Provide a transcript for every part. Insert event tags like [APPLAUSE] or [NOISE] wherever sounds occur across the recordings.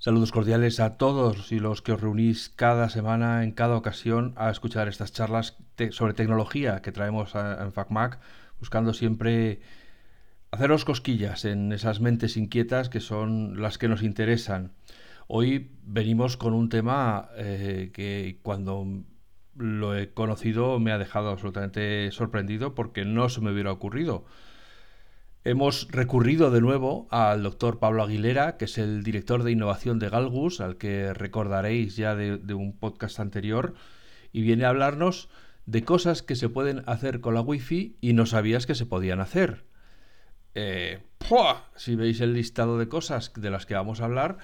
Saludos cordiales a todos y los que os reunís cada semana, en cada ocasión, a escuchar estas charlas sobre tecnología que traemos en FacMac, buscando siempre haceros cosquillas en esas mentes inquietas que son las que nos interesan. Hoy venimos con un tema eh, que cuando lo he conocido me ha dejado absolutamente sorprendido porque no se me hubiera ocurrido. Hemos recurrido de nuevo al doctor Pablo Aguilera, que es el director de innovación de Galgus, al que recordaréis ya de, un podcast anterior, y viene a hablarnos de cosas que se pueden hacer con la Wi-Fi y no sabías que se podían hacer. Eh, si veis el listado de cosas de las que vamos a hablar,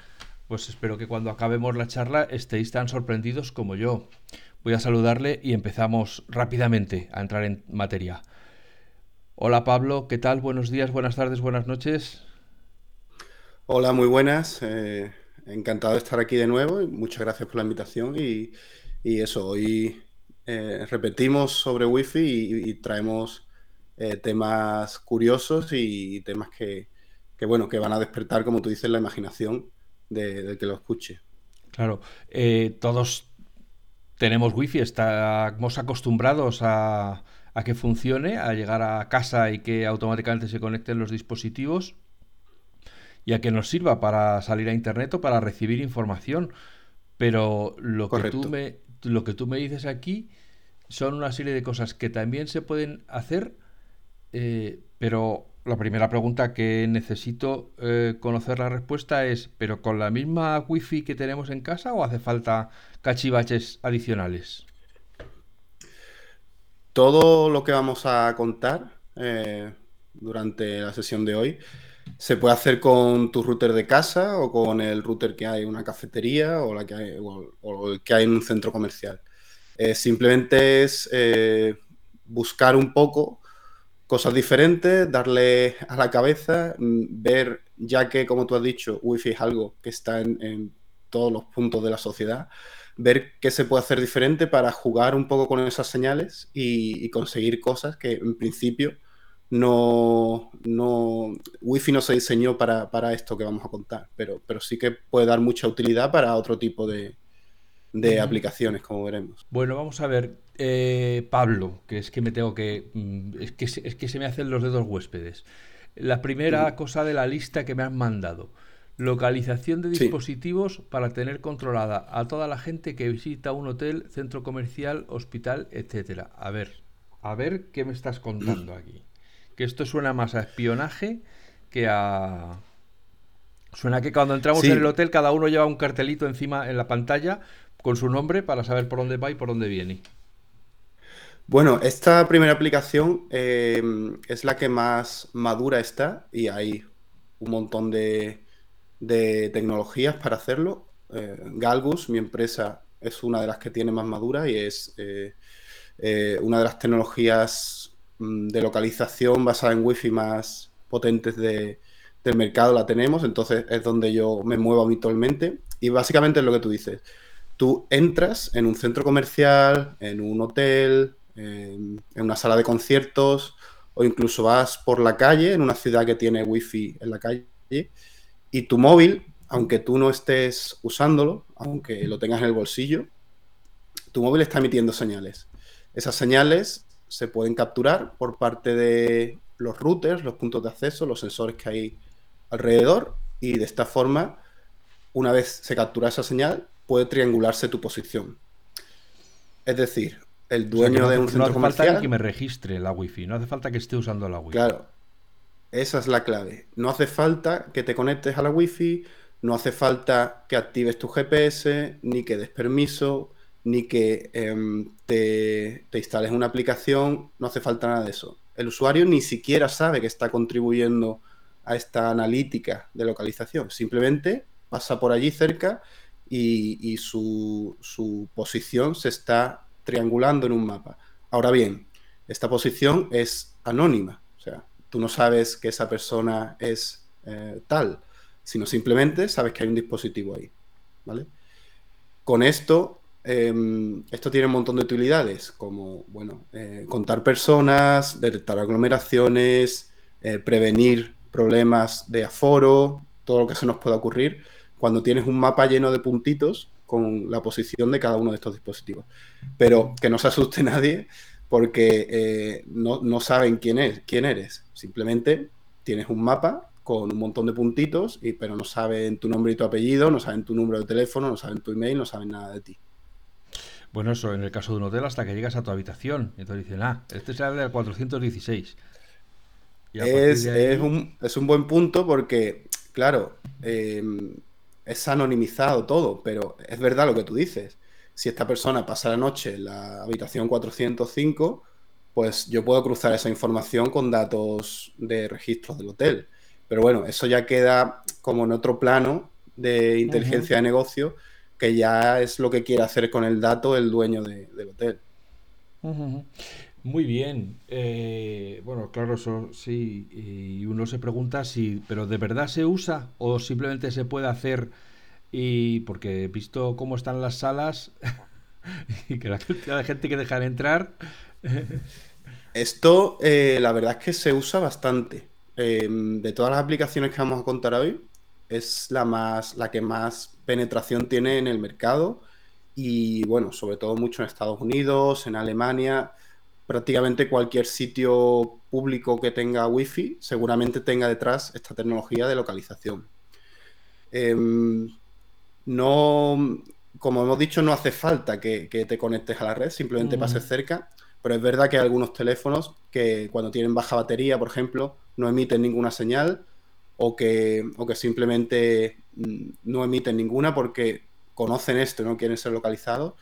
pues espero que cuando acabemos la charla estéis tan sorprendidos como yo. Voy a saludarle y empezamos rápidamente a entrar en materia. Hola Pablo, ¿qué tal? Buenos días, buenas tardes, buenas noches. Hola, muy buenas. Eh, encantado de estar aquí de nuevo y muchas gracias por la invitación. Y, eso, hoy eh, repetimos sobre Wi-Fi y, traemos eh, temas curiosos y temas que, bueno, que van a despertar, como tú dices, la imaginación del que lo escuche. Claro, todos tenemos Wi-Fi, estamos acostumbrados a a que funcione, a llegar a casa y que automáticamente se conecten los dispositivos y a que nos sirva para salir a internet o para recibir información. Pero lo que, tú me, lo que tú me dices aquí son una serie de cosas que también se pueden hacer, eh, pero la primera pregunta que necesito eh, conocer la respuesta es, ¿pero con la misma wifi que tenemos en casa o hace falta cachivaches adicionales? Todo lo que vamos a contar eh, durante la sesión de hoy se puede hacer con tu router de casa o con el router que hay en una cafetería o, la que hay, o, el que hay en un centro comercial. Eh, simplemente es eh, buscar un poco cosas diferentes, darle a la cabeza, mm, ver, ya que, como tú has dicho, Wi-Fi es algo que está en todos los puntos de la sociedad, ver qué se puede hacer diferente para jugar un poco con esas señales y, conseguir cosas que en principio no, no Wi-Fi no se diseñó para, esto que vamos a contar, pero, pero sí que puede dar mucha utilidad para otro tipo de, aplicaciones, como veremos. Bueno, vamos a ver, eh, Pablo, que es que me tengo que mm, es que, es que se me hacen los dedos huéspedes. La primera cosa de la lista que me han mandado. Localización de dispositivos para tener controlada a toda la gente que visita un hotel, centro comercial, hospital, etcétera. A ver, a ver qué me estás contando aquí. Que esto suena más a espionaje que a. Suena que cuando entramos en el hotel cada uno lleva un cartelito encima en la pantalla con su nombre para saber por dónde va y por dónde viene. Bueno, esta primera aplicación eh, es la que más madura está y hay un montón de, de tecnologías para hacerlo. Eh, Galgus, mi empresa, es una de las que tiene más madura y es eh, eh, una de las tecnologías mm, de localización basada en Wi-Fi más potentes del mercado, la tenemos, entonces es donde yo me muevo habitualmente y básicamente es lo que tú dices. Tú entras en un centro comercial, en un hotel, en, en una sala de conciertos o incluso vas por la calle, en una ciudad que tiene Wi-Fi en la calle y tu móvil, aunque tú no estés usándolo, aunque lo tengas en el bolsillo, tu móvil está emitiendo señales. Esas señales se pueden capturar por parte de los routers, los puntos de acceso, los sensores que hay alrededor y de esta forma, una vez se captura esa señal, puede triangularse tu posición. Es decir, el dueño de un centro no hace falta que me registre la wifi, no hace falta que esté usando la wifi. Claro, esa es la clave. No hace falta que te conectes a la Wi-Fi, no hace falta que actives tu GPS, ni que des permiso, ni que em, te, instales una aplicación, no hace falta nada de eso. El usuario ni siquiera sabe que está contribuyendo a esta analítica de localización. Simplemente pasa por allí cerca y, su, su, posición se está triangulando en un mapa. Ahora bien, esta posición es anónima tú no sabes que esa persona es eh, tal, sino simplemente sabes que hay un dispositivo ahí. ¿vale? Con esto, em, esto tiene un montón de utilidades, como bueno, eh, contar personas, detectar aglomeraciones, eh, prevenir problemas de aforo, todo lo que se nos pueda ocurrir. cuando tienes un mapa lleno de puntitos con la posición de cada uno de estos dispositivos. Pero que no se asuste [LAUGHS] nadie porque eh, no, saben quién, es, quién eres. Simplemente tienes un mapa con un montón de puntitos, y, pero no saben tu nombre y tu apellido, no saben tu número de teléfono, no saben tu email, no saben nada de ti. Bueno, eso en el caso de un hotel hasta que llegas a tu habitación. Entonces dicen, ah, este es el del 416. Es, es, un, es, un, buen punto porque, claro, em, es anonimizado todo, pero es verdad lo que tú dices. Si esta persona pasa la noche en la habitación 405, pues yo puedo cruzar esa información con datos de registros del hotel. Pero bueno, eso ya queda como en otro plano de inteligencia de negocio que ya es lo que quiere hacer con el dato el dueño del hotel. Muy bien. Eh, bueno, claro, eso sí. Y uno se pregunta si, pero ¿de verdad se usa o simplemente se puede hacer? Y porque he visto cómo están las salas [LAUGHS] y que la cantidad de gente que dejan entrar. [LAUGHS] Esto, eh, la verdad es que se usa bastante. Em, de todas las aplicaciones que vamos a contar hoy, es la más, la que más penetración tiene en el mercado y bueno, sobre todo mucho en Estados Unidos, en Alemania, prácticamente cualquier sitio público que tenga wifi seguramente tenga detrás esta tecnología de localización. Em, no, como hemos dicho, no hace falta que, te conectes a la red, simplemente pases cerca, pero es verdad que hay algunos teléfonos que cuando tienen baja batería, por ejemplo, no emiten ninguna señal o que, o que simplemente mm, no emiten ninguna porque conocen esto y no quieren ser localizados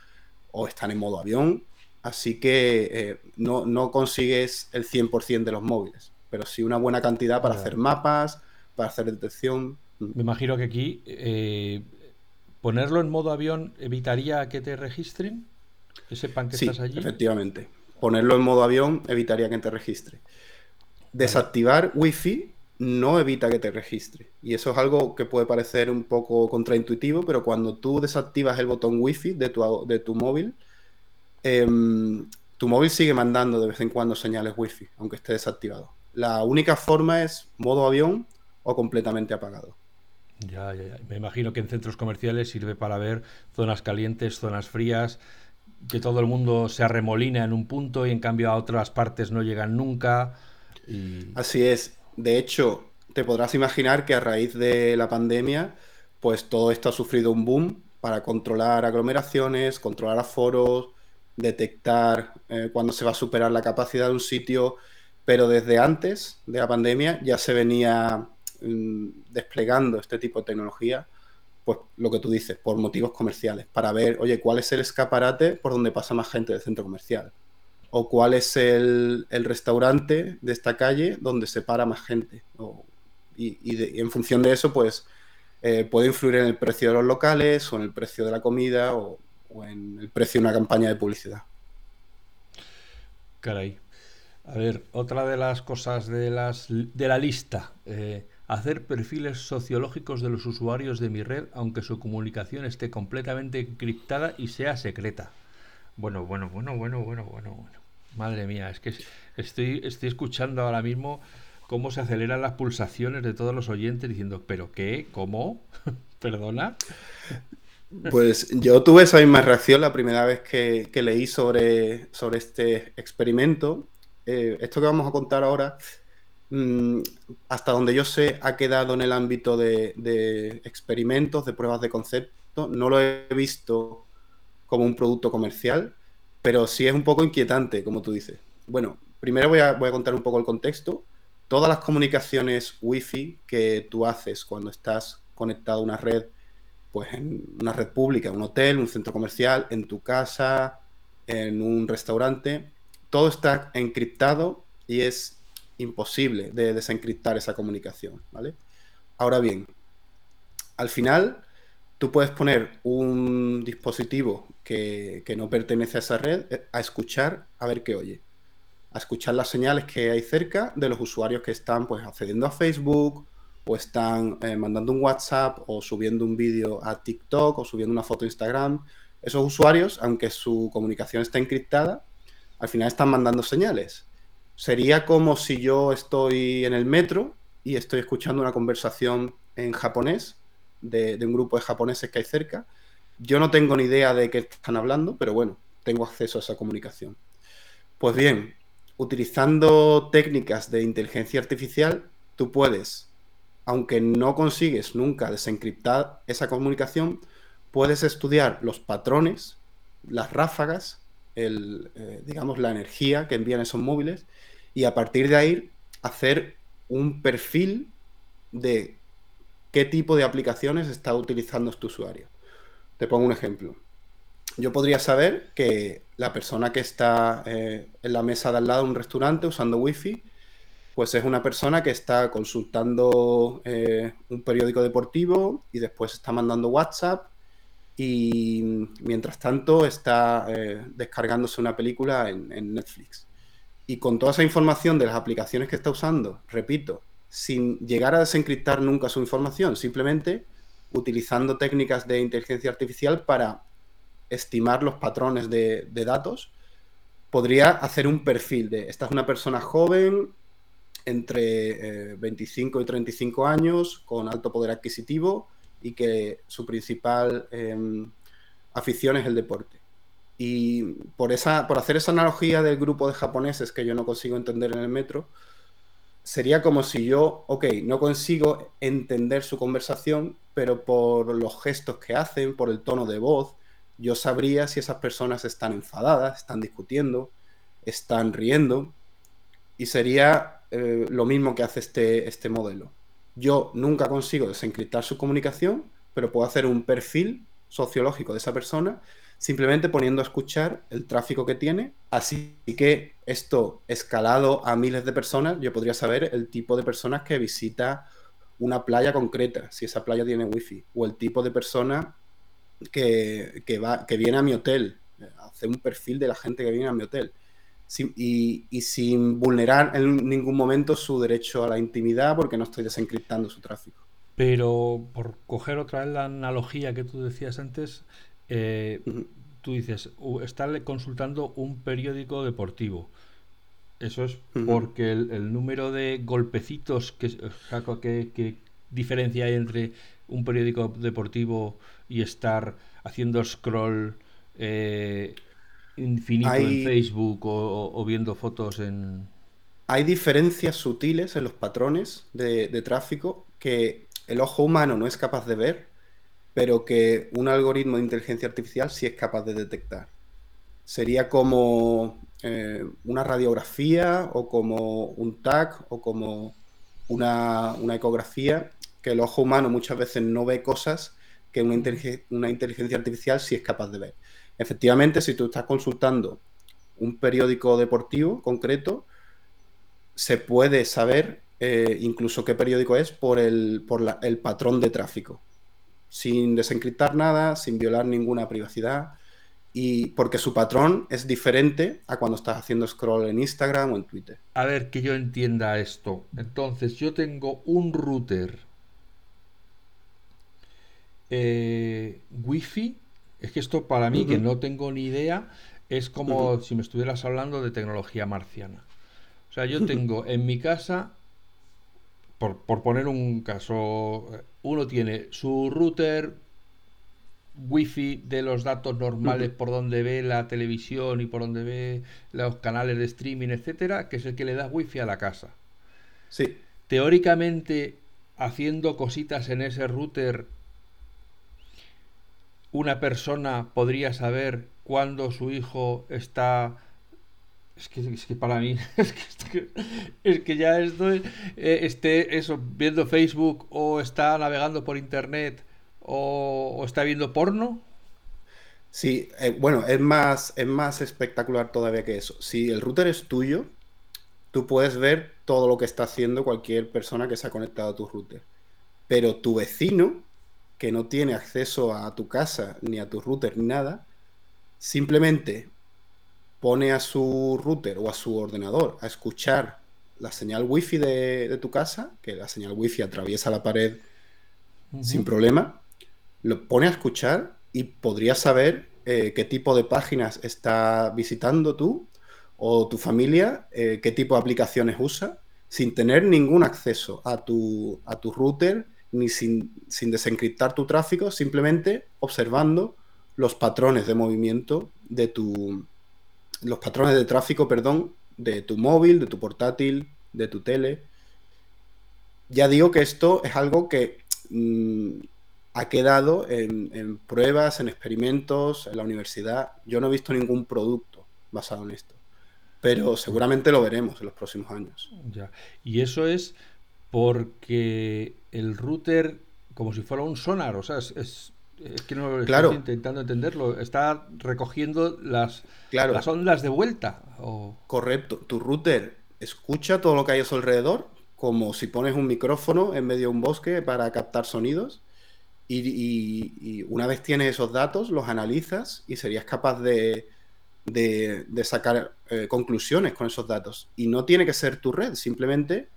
o están en modo avión. Así que eh, no, consigues el 100% de los móviles, pero sí una buena cantidad para hacer mapas, para hacer detección. Me imagino que aquí eh, ponerlo en modo avión evitaría que te registren, que sepan que estás allí. Efectivamente. Ponerlo en modo avión evitaría que te registre. Desactivar Wi-Fi no evita que te registre. Y eso es algo que puede parecer un poco contraintuitivo, pero cuando tú desactivas el botón Wi-Fi de tu, de tu móvil, em, tu móvil sigue mandando de vez en cuando señales Wi-Fi, aunque esté desactivado. La única forma es modo avión o completamente apagado. Ya, ya, ya. Me imagino que en centros comerciales sirve para ver zonas calientes, zonas frías, que todo el mundo se arremolina en un punto y en cambio a otras partes no llegan nunca. Así es. De hecho, te podrás imaginar que a raíz de la pandemia, pues todo esto ha sufrido un boom para controlar aglomeraciones, controlar aforos, detectar eh, cuando se va a superar la capacidad de un sitio, pero desde antes de la pandemia ya se venía desplegando este tipo de tecnología, pues lo que tú dices, por motivos comerciales, para ver, oye, cuál es el escaparate por donde pasa más gente del centro comercial o cuál es el, restaurante de esta calle donde se para más gente. y, en función de eso, pues eh, puede influir en el precio de los locales o en el precio de la comida o, en el precio de una campaña de publicidad. Caray. A ver, otra de las cosas de, las, de la lista. Eh, hacer perfiles sociológicos de los usuarios de mi red, aunque su comunicación esté completamente encriptada y sea secreta. Bueno, bueno, bueno, bueno, bueno, bueno, bueno. Madre mía, es que estoy, estoy escuchando ahora mismo cómo se aceleran las pulsaciones de todos los oyentes diciendo, ¿pero qué? ¿Cómo? [LAUGHS] ¿Perdona? Pues yo tuve esa misma reacción la primera vez que, leí sobre, sobre este experimento. Eh, esto que vamos a contar ahora, hasta donde yo sé, ha quedado en el ámbito de, de experimentos, de pruebas de concepto. No lo he visto como un producto comercial pero sí es un poco inquietante, como tú dices. Bueno, primero voy a, voy a contar un poco el contexto. Todas las comunicaciones Wi-Fi que tú haces cuando estás conectado a una red, pues en una red pública, un hotel, un centro comercial, en tu casa, en un restaurante, todo está encriptado y es imposible de desencriptar esa comunicación, ¿vale? Ahora bien, al final tú puedes poner un dispositivo que, no pertenece a esa red eh, a escuchar, a ver qué oye. A escuchar las señales que hay cerca de los usuarios que están pues accediendo a Facebook o están eh, mandando un WhatsApp o subiendo un vídeo a TikTok o subiendo una foto a Instagram. Esos usuarios, aunque su comunicación está encriptada, al final están mandando señales. Sería como si yo estoy en el metro y estoy escuchando una conversación en japonés de, un grupo de japoneses que hay cerca. Yo no tengo ni idea de qué están hablando, pero bueno, tengo acceso a esa comunicación. Pues bien, utilizando técnicas de inteligencia artificial, tú puedes, aunque no consigues nunca desencriptar esa comunicación, puedes estudiar los patrones, las ráfagas, el, eh, digamos, la energía que envían esos móviles y a partir de ahí hacer un perfil de qué tipo de aplicaciones está utilizando este usuario. Te pongo un ejemplo. Yo podría saber que la persona que está eh, en la mesa de al lado de un restaurante usando Wi-Fi, pues es una persona que está consultando eh, un periódico deportivo y después está mandando WhatsApp y mientras tanto está eh, descargándose una película en Netflix. Y con toda esa información de las aplicaciones que está usando, repito, sin llegar a desencriptar nunca su información, simplemente utilizando técnicas de inteligencia artificial para estimar los patrones de, datos, podría hacer un perfil de, esta es una persona joven, entre 25 eh, y 35 años, con alto poder adquisitivo y que su principal em, afición es el deporte. Y por, esa, por hacer esa analogía del grupo de japoneses que yo no consigo entender en el metro, sería como si yo, ok, no consigo entender su conversación, pero por los gestos que hacen, por el tono de voz, yo sabría si esas personas están enfadadas, están discutiendo, están riendo, y sería eh, lo mismo que hace este, este modelo. Yo nunca consigo desencriptar su comunicación, pero puedo hacer un perfil sociológico de esa persona simplemente poniendo a escuchar el tráfico que tiene. Así que esto escalado a miles de personas, yo podría saber el tipo de personas que visita una playa concreta, si esa playa tiene wifi, o el tipo de persona que, va, que viene a mi hotel, hacer un perfil de la gente que viene a mi hotel. Y, y, sin vulnerar en ningún momento su derecho a la intimidad porque no estoy desencriptando su tráfico. Pero por coger otra vez la analogía que tú decías antes, eh, tú dices, estarle consultando un periódico deportivo. Eso es porque el, número de golpecitos que, que, diferencia hay entre un periódico deportivo y estar haciendo scroll eh, infinito en Facebook o, viendo fotos en... Hay diferencias sutiles en los patrones de tráfico que el ojo humano no es capaz de ver pero que un algoritmo de inteligencia artificial sí es capaz de detectar. Sería como eh, una radiografía o como un tag o como una, ecografía que el ojo humano muchas veces no ve cosas que una, una inteligencia artificial sí es capaz de ver. Efectivamente, si tú estás consultando un periódico deportivo concreto, se puede saber eh, incluso qué periódico es por el, por el patrón de tráfico sin desencriptar nada, sin violar ninguna privacidad, y porque su patrón es diferente a cuando estás haciendo scroll en Instagram o en Twitter. A ver, que yo entienda esto. Entonces, yo tengo un router eh, Wi-Fi. Es que esto para mí, que no tengo ni idea, es como si me estuvieras hablando de tecnología marciana. O sea, yo tengo en mi casa por, poner un caso, uno tiene su router wifi de los datos normales por donde ve la televisión y por donde ve los canales de streaming, etcétera, que es el que le da wifi a la casa. Sí. Teóricamente, haciendo cositas en ese router, una persona podría saber cuándo su hijo está es que, para mí, [LAUGHS] es que, ya estoy, eh, esté eso, viendo Facebook o está navegando por internet o, está viendo porno. Sí, eh, bueno, es más, es más espectacular todavía que eso. Si el router es tuyo, tú puedes ver todo lo que está haciendo cualquier persona que se ha conectado a tu router. Pero tu vecino, que no tiene acceso a tu casa, ni a tu router, ni nada, simplemente pone a su router o a su ordenador a escuchar la señal wifi de, de tu casa, que la señal wifi atraviesa la pared sin problema, lo pone a escuchar y podría saber eh, qué tipo de páginas está visitando tú o tu familia, eh, qué tipo de aplicaciones usa, sin tener ningún acceso a tu, a tu router ni sin, desencriptar tu tráfico, simplemente observando los patrones de movimiento de tu, los patrones de tráfico, perdón, de tu móvil, de tu portátil, de tu tele. Ya digo que esto es algo que mm, ha quedado en, pruebas, en experimentos, en la universidad. Yo no he visto ningún producto basado en esto, pero seguramente lo veremos en los próximos años. Ya. Y eso es porque el router, como si fuera un sonar, o sea, es, que no estoy intentando entenderlo, está recogiendo las, las ondas de vuelta. Correcto, tu router escucha todo lo que hay a su alrededor, como si pones un micrófono en medio de un bosque para captar sonidos y, una vez tienes esos datos, los analizas y serías capaz de, sacar eh, conclusiones con esos datos. Y no tiene que ser tu red, simplemente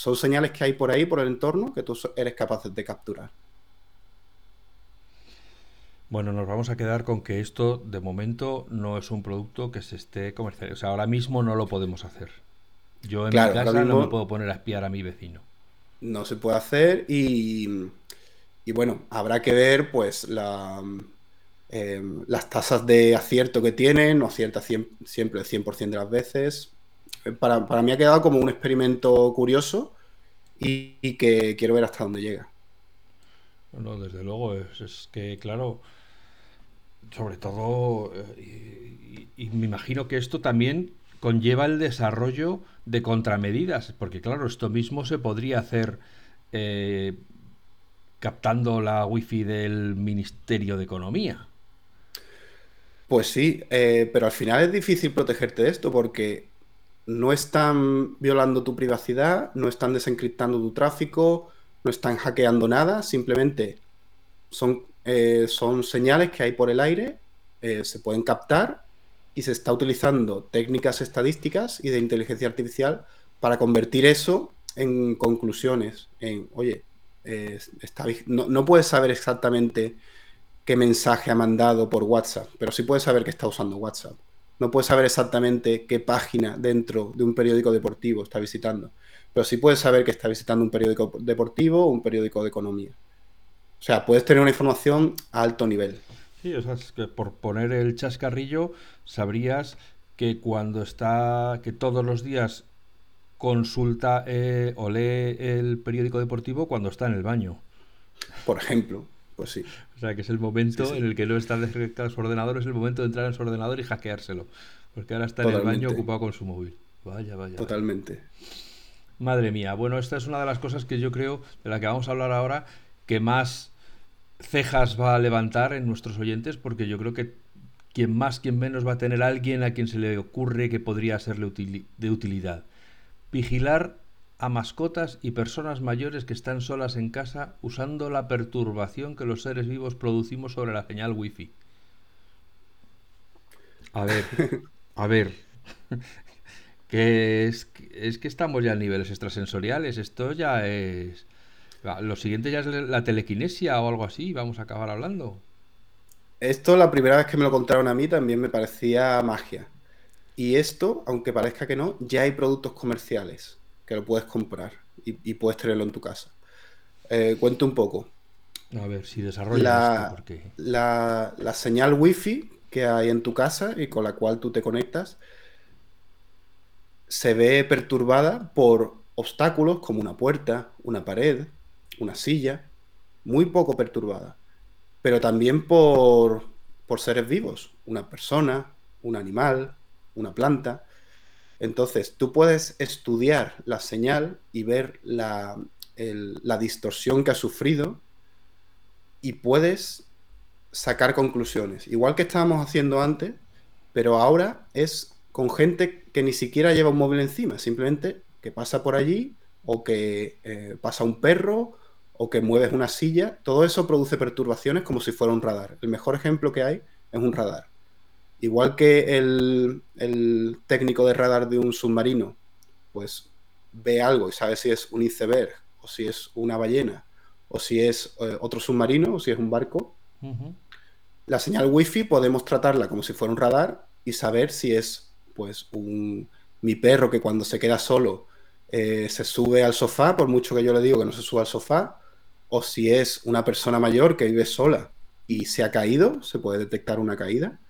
son señales que hay por ahí, por el entorno, que tú eres capaz de capturar. Bueno, nos vamos a quedar con que esto de momento no es un producto que se esté comercializando. O sea, ahora mismo no lo podemos hacer. Yo en mi casa no me puedo poner a espiar a mi vecino. No se puede hacer y y bueno, habrá que ver pues em, las tasas de acierto que tienen, no acierta siempre el 100% de las veces. Eh, para, mí ha quedado como un experimento curioso y, que quiero ver hasta dónde llega. Bueno, desde luego, es, que claro, sobre todo, eh, y, me imagino que esto también conlleva el desarrollo de contramedidas, porque claro, esto mismo se podría hacer eh, captando la wifi del Ministerio de Economía. Pues sí, eh, pero al final es difícil protegerte de esto porque no están violando tu privacidad, no están desencriptando tu tráfico, no están hackeando nada, simplemente son, eh, son señales que hay por el aire, eh, se pueden captar y se está utilizando técnicas estadísticas y de inteligencia artificial para convertir eso en conclusiones, en, oye, está, no, puedes saber exactamente qué mensaje ha mandado por WhatsApp, pero sí puedes saber que está usando WhatsApp. No puedes saber exactamente qué página dentro de un periódico deportivo está visitando, pero sí puedes saber que está visitando un periódico deportivo o un periódico de economía. O sea, puedes tener una información a alto nivel. Sí, o sea, es que por poner el chascarrillo, sabrías que cuando está, que todos los días consulta eh, o lee el periódico deportivo cuando está en el baño. Por ejemplo, pues sí. O sea, que es el momento en el que no está desconectado su ordenador, es el momento de entrar en su ordenador y hackeárselo. Porque ahora está en el baño ocupado con su móvil. Vaya, vaya. Totalmente. Madre mía. Bueno, esta es una de las cosas que yo creo, de la que vamos a hablar ahora, que más cejas va a levantar en nuestros oyentes, porque yo creo que quien más, quien menos va a tener alguien a quien se le ocurre que podría serle de utilidad. Vigilar a mascotas y personas mayores que están solas en casa usando la perturbación que los seres vivos producimos sobre la señal wifi. A ver, a ver. que es, es que estamos ya a niveles extrasensoriales. Esto ya es. Lo siguiente ya es la telequinesia o algo así. Vamos a acabar hablando. Esto, la primera vez que me lo contaron a mí, también me parecía magia. Y esto, aunque parezca que no, ya hay productos comerciales que lo puedes comprar y, puedes tenerlo en tu casa. Eh, cuento un poco. A ver si desarrolla la, la, señal wifi que hay en tu casa y con la cual tú te conectas se ve perturbada por obstáculos como una puerta, una pared, una silla, muy poco perturbada, pero también por, por seres vivos, una persona, un animal, una planta. Entonces, tú puedes estudiar la señal y ver la, distorsión que ha sufrido y puedes sacar conclusiones. Igual que estábamos haciendo antes, pero ahora es con gente que ni siquiera lleva un móvil encima, simplemente que pasa por allí o que eh, pasa un perro o que mueves una silla. Todo eso produce perturbaciones como si fuera un radar. El mejor ejemplo que hay es un radar. Igual que el, técnico de radar de un submarino, pues ve algo y sabe si es un iceberg o si es una ballena o si es eh, otro submarino o si es un barco. La señal wifi podemos tratarla como si fuera un radar y saber si es pues un mi perro que cuando se queda solo eh, se sube al sofá, por mucho que yo le digo que no se suba al sofá, o si es una persona mayor que vive sola y se ha caído, se puede detectar una caída,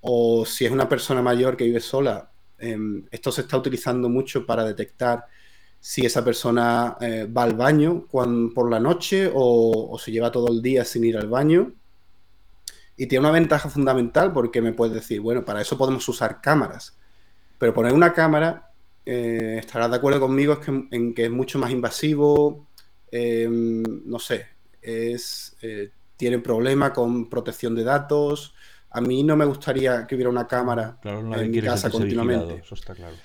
o si es una persona mayor que vive sola, em, esto se está utilizando mucho para detectar si esa persona eh, va al baño por la noche o, se lleva todo el día sin ir al baño. Y tiene una ventaja fundamental porque me puedes decir, bueno, para eso podemos usar cámaras. Pero poner una cámara, eh, estarás de acuerdo conmigo en que es mucho más invasivo, em, no sé, es, eh, tiene problemas con protección de datos. A mí no me gustaría que hubiera una cámara en mi casa continuamente. eso está claro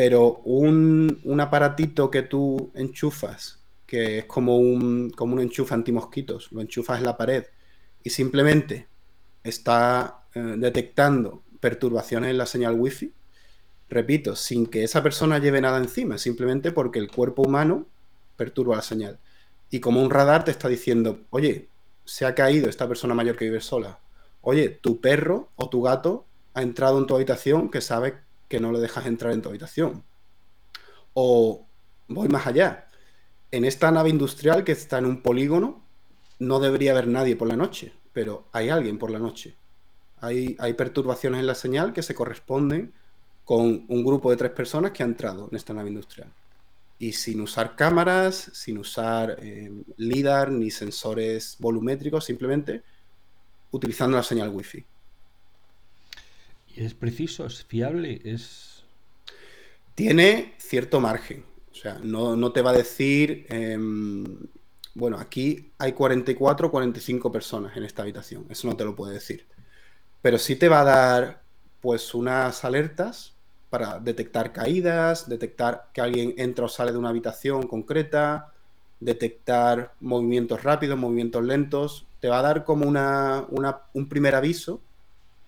pero un, aparatito que tú enchufas, que es como un, como un enchufe antimosquitos, lo enchufas en la pared y simplemente está eh, detectando perturbaciones en la señal wifi, repito, sin que esa persona lleve nada encima, simplemente porque el cuerpo humano perturba la señal. Y como un radar te está diciendo, oye, se ha caído esta persona mayor que vive sola. Oye, tu perro o tu gato ha entrado en tu habitación que sabe que no le dejas entrar en tu habitación. O voy más allá. En esta nave industrial que está en un polígono, no debería haber nadie por la noche, pero hay alguien por la noche. Hay, hay perturbaciones en la señal que se corresponden con un grupo de tres personas que ha entrado en esta nave industrial. Y sin usar cámaras, sin usar eh, LIDAR ni sensores volumétricos, simplemente utilizando la señal Wi-Fi. ¿Es preciso? ¿Es fiable? ¿Es...? Tiene cierto margen. O sea, no, te va a decir... Em, bueno, aquí hay 44 o 45 personas en esta habitación. Eso no te lo puede decir. Pero sí te va a dar pues unas alertas para detectar caídas, detectar que alguien entra o sale de una habitación concreta, detectar movimientos rápidos, movimientos lentos. Te va a dar como una, un primer aviso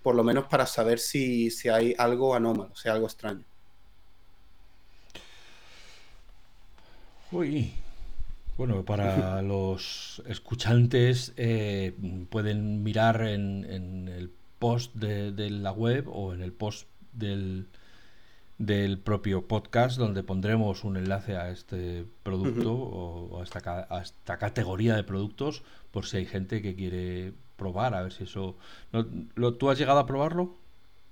por lo menos para saber si, hay algo anómalo, si hay algo extraño. Uy, bueno, para [LAUGHS] los escuchantes eh, pueden mirar en, el post de, la web o en el post del, del propio podcast donde pondremos un enlace a este producto o a esta, a esta categoría de productos por si hay gente que quiere probar, a ver si eso... ¿Lo, ¿Tú has llegado a probarlo?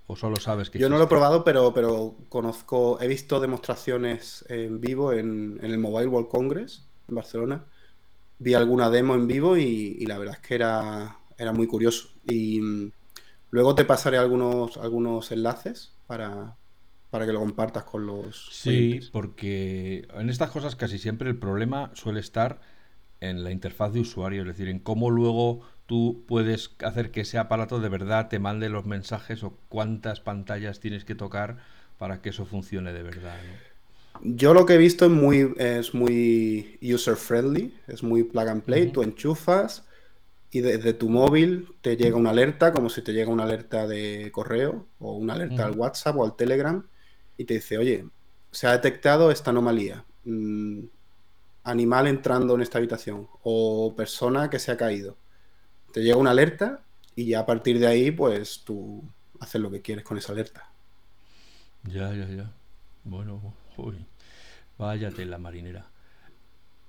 ¿O solo sabes que... Yo no lo he probado, pero, pero conozco, he visto demostraciones en vivo en, el Mobile World Congress en Barcelona. Vi alguna demo en vivo y, la verdad es que era, era muy curioso. Y mm, luego te pasaré algunos, algunos enlaces para, para que lo compartas con los. Sí, porque en estas cosas casi siempre el problema suele estar en la interfaz de usuario, es decir, en cómo luego tú puedes hacer que ese aparato de verdad te mande los mensajes o cuántas pantallas tienes que tocar para que eso funcione de verdad. Yo lo que he visto es muy, es muy user friendly, es muy plug and play. Tú enchufas y desde tu móvil te llega una alerta, como si te llega una alerta de correo o una alerta al WhatsApp o al Telegram, y te dice, oye, se ha detectado esta anomalía. Mm, animal entrando en esta habitación o persona que se ha caído te llega una alerta y ya a partir de ahí, pues tú haces lo que quieres con esa alerta. Ya, ya, ya. Bueno, uy. Váyate la marinera.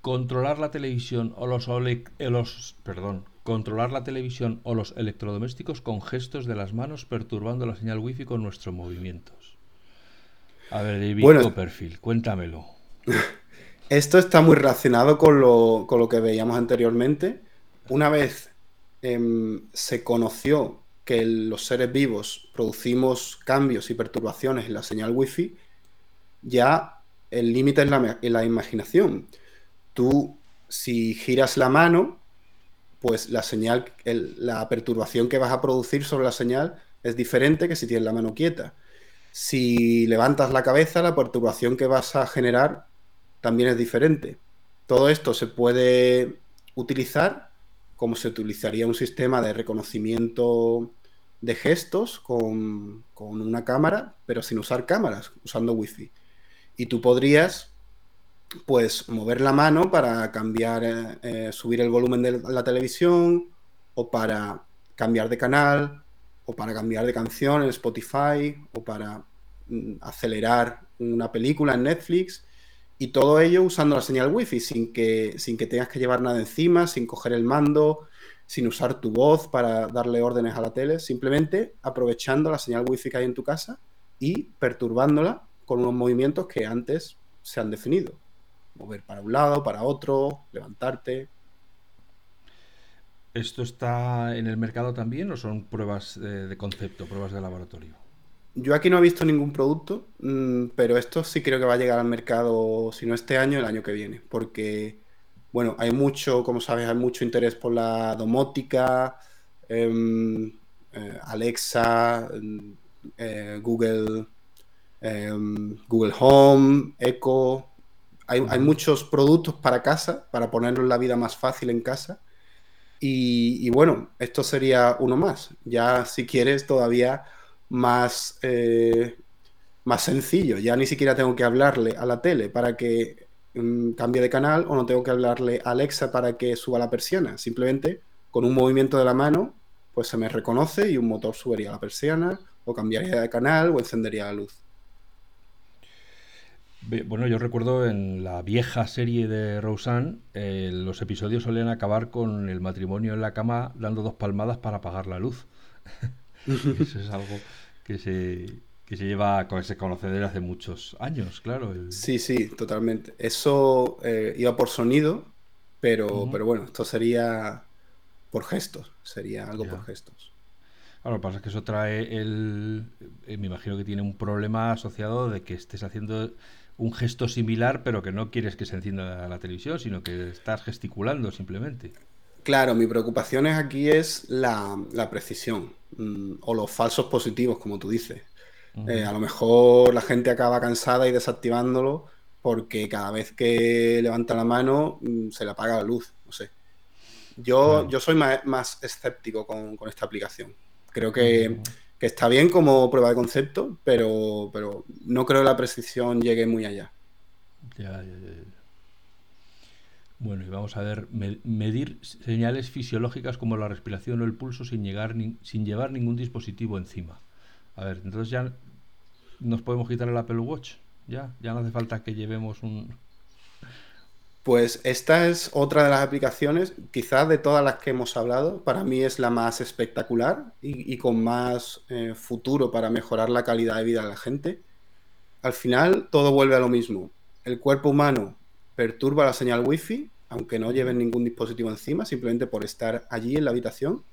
Controlar la televisión o los, eh, los perdón, controlar la televisión o los electrodomésticos con gestos de las manos perturbando la señal wifi con nuestros movimientos. A ver, David bueno, perfil, cuéntamelo. [LAUGHS] Esto está muy relacionado con lo, con lo que veíamos anteriormente. Una vez Em, se conoció que los seres vivos producimos cambios y perturbaciones en la señal wifi, ya el límite es la, imaginación. Tú, si giras la mano, pues la señal, la perturbación que vas a producir sobre la señal es diferente que si tienes la mano quieta. Si levantas la cabeza, la perturbación que vas a generar también es diferente. Todo esto se puede utilizar cómo se utilizaría un sistema de reconocimiento de gestos con, una cámara, pero sin usar cámaras, usando Wi-Fi. Y tú podrías, pues, mover la mano para cambiar, eh, eh, subir el volumen de la televisión, o para cambiar de canal, o para cambiar de canción en Spotify, o para mm, acelerar una película en Netflix. Y todo ello usando la señal Wi-Fi, sin que, sin que tengas que llevar nada encima, sin coger el mando, sin usar tu voz para darle órdenes a la tele, simplemente aprovechando la señal Wi-Fi que hay en tu casa y perturbándola con unos movimientos que antes se han definido. Mover para un lado, para otro, levantarte. ¿Esto está en el mercado también o son pruebas de, concepto, pruebas de laboratorio? Yo aquí no he visto ningún producto, mm, pero esto sí creo que va a llegar al mercado, si no este año, el año que viene, porque, bueno, hay mucho, como sabes, hay mucho interés por la domótica, em, eh, Alexa, em, eh, Google, em, Google Home, Echo. Hay, hay, muchos productos para casa, para ponernos la vida más fácil en casa. Y, bueno, esto sería uno más. Ya si quieres todavía más, eh, más sencillo. Ya ni siquiera tengo que hablarle a la tele para que mm, cambie de canal o no tengo que hablarle a Alexa para que suba la persiana. Simplemente con un movimiento de la mano, pues se me reconoce y un motor subiría la persiana o cambiaría de canal o encendería la luz. Bueno, yo recuerdo en la vieja serie de Roseanne, eh, los episodios solían acabar con el matrimonio en la cama dando dos palmadas para apagar la luz. [LAUGHS] Eso es algo que se, que se lleva, se conoce desde hace muchos años, claro. Sí, sí, totalmente. Eso eh, iba por sonido, pero, pero bueno, esto sería por gestos, sería algo por gestos. Claro, lo que pasa es que eso trae el... Eh, me imagino que tiene un problema asociado de que estés haciendo un gesto similar, pero que no quieres que se encienda la televisión, sino que estás gesticulando simplemente. Claro, mi preocupación aquí es la, precisión mm, o los falsos positivos, como tú dices. Eh, a lo mejor la gente acaba cansada y desactivándolo porque cada vez que levanta la mano mm, se le apaga la luz, no sé. Yo, yo soy más, escéptico con, esta aplicación. Creo que, está bien como prueba de concepto, pero, pero no creo que la precisión llegue muy allá. Ya, ya, ya. Bueno, y vamos a ver, medir señales fisiológicas como la respiración o el pulso sin, llegar sin llevar ningún dispositivo encima. A ver, entonces ya nos podemos quitar el Apple Watch. Ya, ya no hace falta que llevemos un... Pues esta es otra de las aplicaciones, quizás de todas las que hemos hablado, para mí es la más espectacular y, con más eh, futuro para mejorar la calidad de vida de la gente. Al final todo vuelve a lo mismo. El cuerpo humano perturba la señal wifi, aunque no lleven ningún dispositivo encima, simplemente por estar allí en la habitación,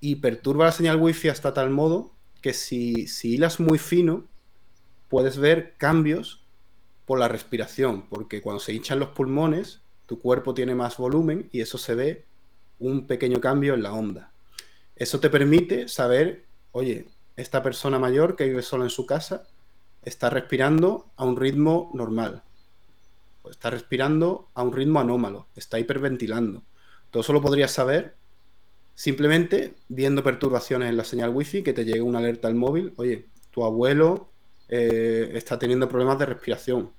y perturba la señal wifi hasta tal modo que si, si hilas muy fino, puedes ver cambios por la respiración, porque cuando se hinchan los pulmones, tu cuerpo tiene más volumen y eso se ve un pequeño cambio en la onda. Eso te permite saber, oye, esta persona mayor que vive sola en su casa está respirando a un ritmo normal pues está respirando a un ritmo anómalo, está hiperventilando. Todo eso lo podrías saber simplemente viendo perturbaciones en la señal wifi, que te llegue una alerta al móvil, oye, tu abuelo eh, está teniendo problemas de respiración.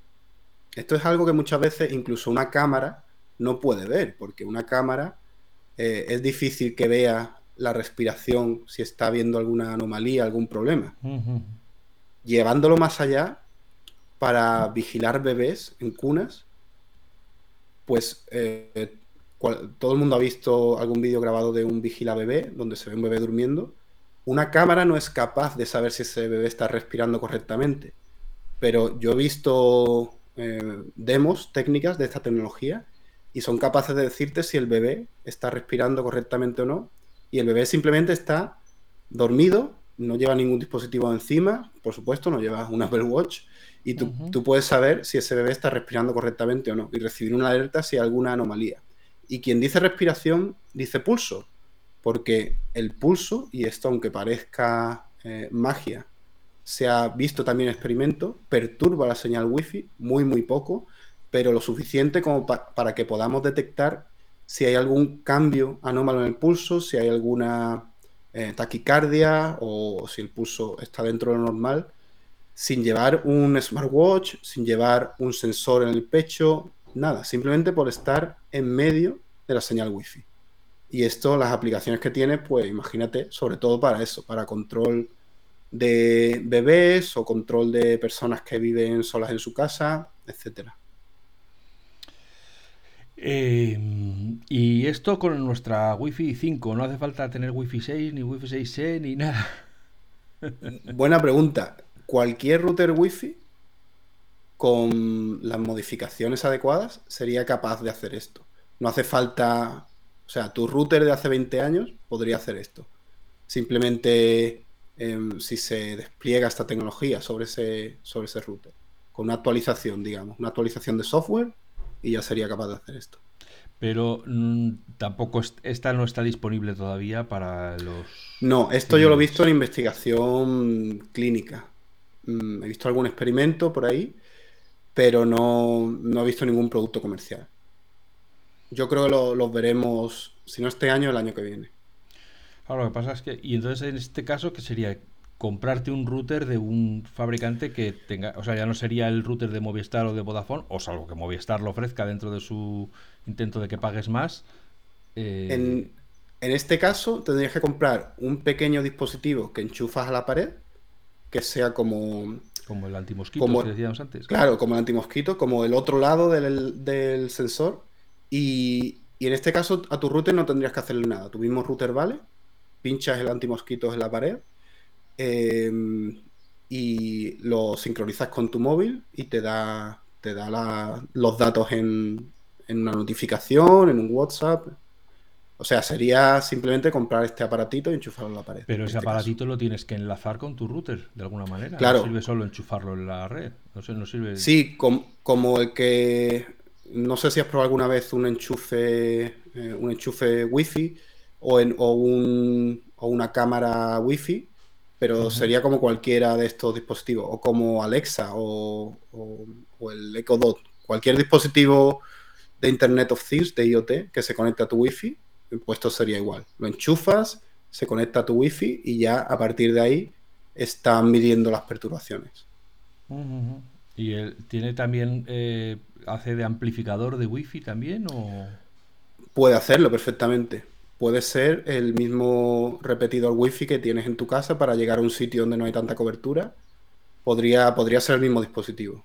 Esto es algo que muchas veces incluso una cámara no puede ver, porque una cámara eh, es difícil que vea la respiración si está viendo alguna anomalía, algún problema. Llevándolo más allá, para vigilar bebés en cunas, pues eh, todo el mundo ha visto algún vídeo grabado de un vigila bebé, donde se ve un bebé durmiendo. Una cámara no es capaz de saber si ese bebé está respirando correctamente, pero yo he visto eh, demos técnicas de esta tecnología y son capaces de decirte si el bebé está respirando correctamente o no. Y el bebé simplemente está dormido, no lleva ningún dispositivo encima, por supuesto, no lleva un Apple Watch, y tú, puedes saber si ese bebé está respirando correctamente o no y recibir una alerta si hay alguna anomalía. Y quien dice respiración dice pulso, porque el pulso, y esto aunque parezca eh, magia, se ha visto también en experimento, perturba la señal wifi muy muy poco, pero lo suficiente como para que podamos detectar si hay algún cambio anómalo en el pulso, si hay alguna eh, taquicardia o si el pulso está dentro de lo normal sin llevar un smartwatch, sin llevar un sensor en el pecho, nada, simplemente por estar en medio de la señal wifi. Y esto, las aplicaciones que tiene, pues imagínate, sobre todo para eso, para control de bebés o control de personas que viven solas en su casa, etcétera. Eh, y esto con nuestra Wi-Fi 5, no hace falta tener Wi-Fi 6, ni Wi-Fi 6E, ni nada. [LAUGHS] Buena pregunta. Cualquier router Wi-Fi con las modificaciones adecuadas sería capaz de hacer esto. No hace falta, o sea, tu router de hace 20 años podría hacer esto. Simplemente em, si se despliega esta tecnología sobre ese, sobre ese router, con una actualización, digamos, una actualización de software y ya sería capaz de hacer esto. Pero mm, tampoco esta no está disponible todavía para los... No, esto yo lo he visto en investigación clínica. Mm, he visto algún experimento por ahí, pero no, no he visto ningún producto comercial. Yo creo que los veremos, si no este año, el año que viene. Ahora, lo que pasa es que, y entonces en este caso, ¿qué sería? comprarte un router de un fabricante que tenga, o sea, ya no sería el router de Movistar o de Vodafone, o salvo que Movistar lo ofrezca dentro de su intento de que pagues más. Eh, en, en, este caso, tendrías que comprar un pequeño dispositivo que enchufas a la pared, que sea como... Como el antimosquito como, que decíamos antes. Claro, como el antimosquito, como el otro lado del, del sensor. Y, y, en este caso, a tu router no tendrías que hacerle nada. Tu mismo router vale, pinchas el antimosquito en la pared Em, y lo sincronizas con tu móvil y te da, te da los datos en, una notificación, en un WhatsApp. O sea, sería simplemente comprar este aparatito y enchufarlo en la pared. Pero ese este aparatito lo tienes que enlazar con tu router, de alguna manera. Claro. No sirve solo enchufarlo en la red. No, no sirve... Sí, como el que... No sé si has probado alguna vez un enchufe, eh, un enchufe Wi-Fi o, en, o, un, o una cámara Wi-Fi pero sería como cualquiera de estos dispositivos, o como Alexa o, el Echo Dot, cualquier dispositivo de Internet of Things, de IoT, que se conecte a tu Wi-Fi, pues esto sería igual. Lo enchufas, se conecta a tu Wi-Fi y ya a partir de ahí están midiendo las perturbaciones. ¿Y él tiene también, eh, hace de amplificador de Wi-Fi también? O... Puede hacerlo perfectamente puede ser el mismo repetidor wifi que tienes en tu casa para llegar a un sitio donde no hay tanta cobertura. Podría, podría ser el mismo dispositivo,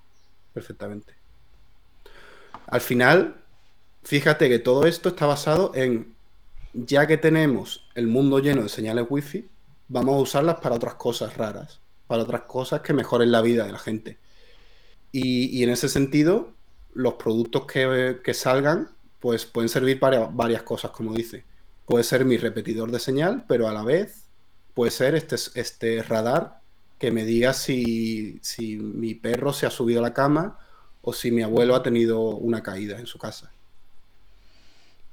perfectamente. Al final, fíjate que todo esto está basado en, ya que tenemos el mundo lleno de señales wifi, vamos a usarlas para otras cosas raras, para otras cosas que mejoren la vida de la gente. Y, en ese sentido, los productos que, que, salgan, pues pueden servir para varias cosas, como dice puede ser mi repetidor de señal, pero a la vez puede ser este, este radar que me diga si, si mi perro se ha subido a la cama o si mi abuelo ha tenido una caída en su casa.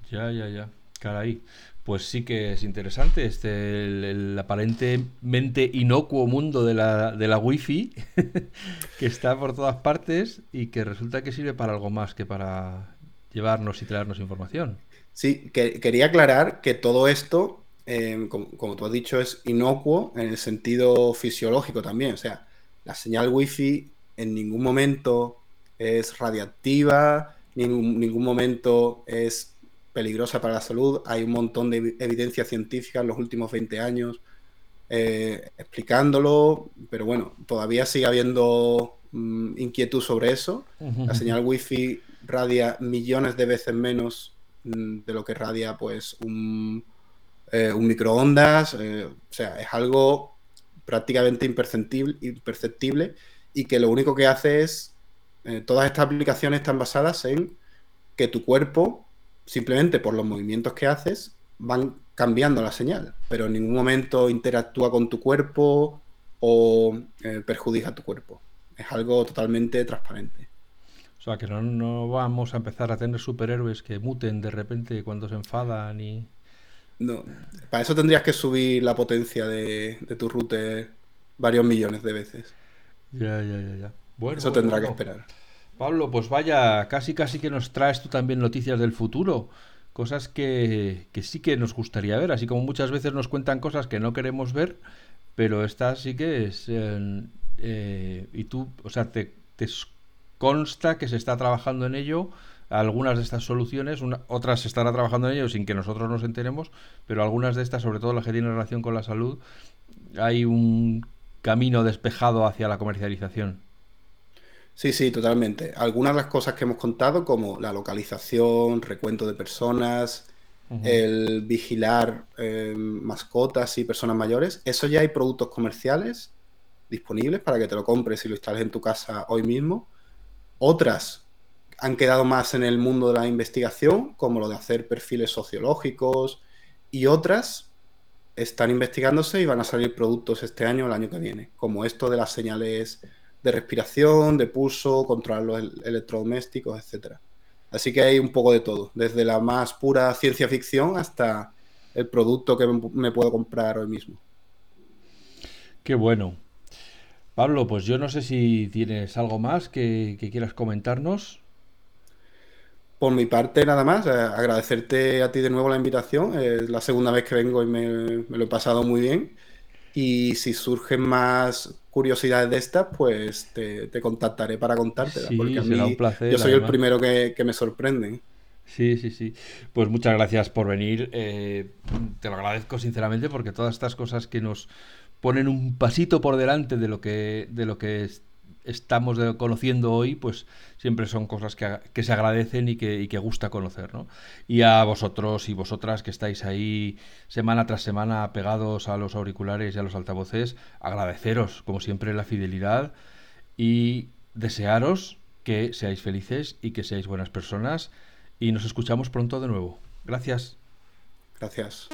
Ya, ya, ya. Caray. Pues sí que es interesante este el, aparentemente inocuo mundo de la, de la wifi [LAUGHS] que está por todas partes y que resulta que sirve para algo más que para llevarnos y traernos información. Sí, que, quería aclarar que todo esto, em, como, tú has dicho, es inocuo en el sentido fisiológico también. O sea, la señal wifi en ningún momento es radiactiva, en ningún momento es peligrosa para la salud. Hay un montón de evidencia científica en los últimos 20 años eh, explicándolo, pero bueno, todavía sigue habiendo mm, inquietud sobre eso. La señal wifi radia millones de veces menos Mm, de lo que radia pues un, eh, un microondas. Eh, o sea, es algo prácticamente imperceptible, imperceptible y que lo único que hace es, todas estas aplicaciones están basadas en que tu cuerpo, simplemente por los movimientos que haces, van cambiando la señal, pero en ningún momento interactúa con tu cuerpo o perjudica tu cuerpo. Es algo totalmente transparente. O sea, que no, vamos a empezar a tener superhéroes que muten de repente cuando se enfadan y... No, para eso tendrías que subir la potencia de, tu router varios millones de veces. Ya, ya, ya, ya. Bueno, eso tendrá que esperar. Pablo, pues vaya, casi casi que nos traes tú también noticias del futuro, cosas que, que sí que nos gustaría ver, así como muchas veces nos cuentan cosas que no queremos ver, pero esta sí que es... Eh, y tú, o sea, te, te consta que se está trabajando en ello algunas de estas soluciones, otras se estará trabajando en ello sin que nosotros nos enteremos, pero algunas de estas, sobre todo las que tienen relación con la salud, hay un camino despejado hacia la comercialización. Sí, sí, totalmente. Algunas de las cosas que hemos contado, como la localización, recuento de personas, el vigilar eh, mascotas y personas mayores, eso ya hay productos comerciales disponibles para que te lo compres y lo instales en tu casa hoy mismo. Otras han quedado más en el mundo de la investigación, como lo de hacer perfiles sociológicos, y otras están investigándose y van a salir productos este año o el año que viene, como esto de las señales de respiración, de pulso, controlar los electrodomésticos, etc. Así que hay un poco de todo, desde la más pura ciencia ficción hasta el producto que me puedo comprar hoy mismo. Qué bueno. Pablo, pues yo no sé si tienes algo más que, quieras comentarnos. Por mi parte, nada más, agradecerte a ti de nuevo la invitación. Es la segunda vez que vengo y me, me lo he pasado muy bien. Y si surgen más curiosidades de estas, pues te, contactaré para contártelas. porque a mí un placer, yo soy el primero que, me sorprende. Sí, sí, sí. Pues muchas gracias por venir. Eh, te lo agradezco sinceramente porque todas estas cosas que nos ponen un pasito por delante de lo que, de lo que es, estamos conociendo hoy, pues siempre son cosas que, se agradecen y que, que, gusta conocer. ¿no? Y a vosotros y vosotras que estáis ahí semana tras semana pegados a los auriculares y a los altavoces, agradeceros, como siempre, la fidelidad y desearos que seáis felices y que seáis buenas personas. Y nos escuchamos pronto de nuevo. Gracias. Gracias.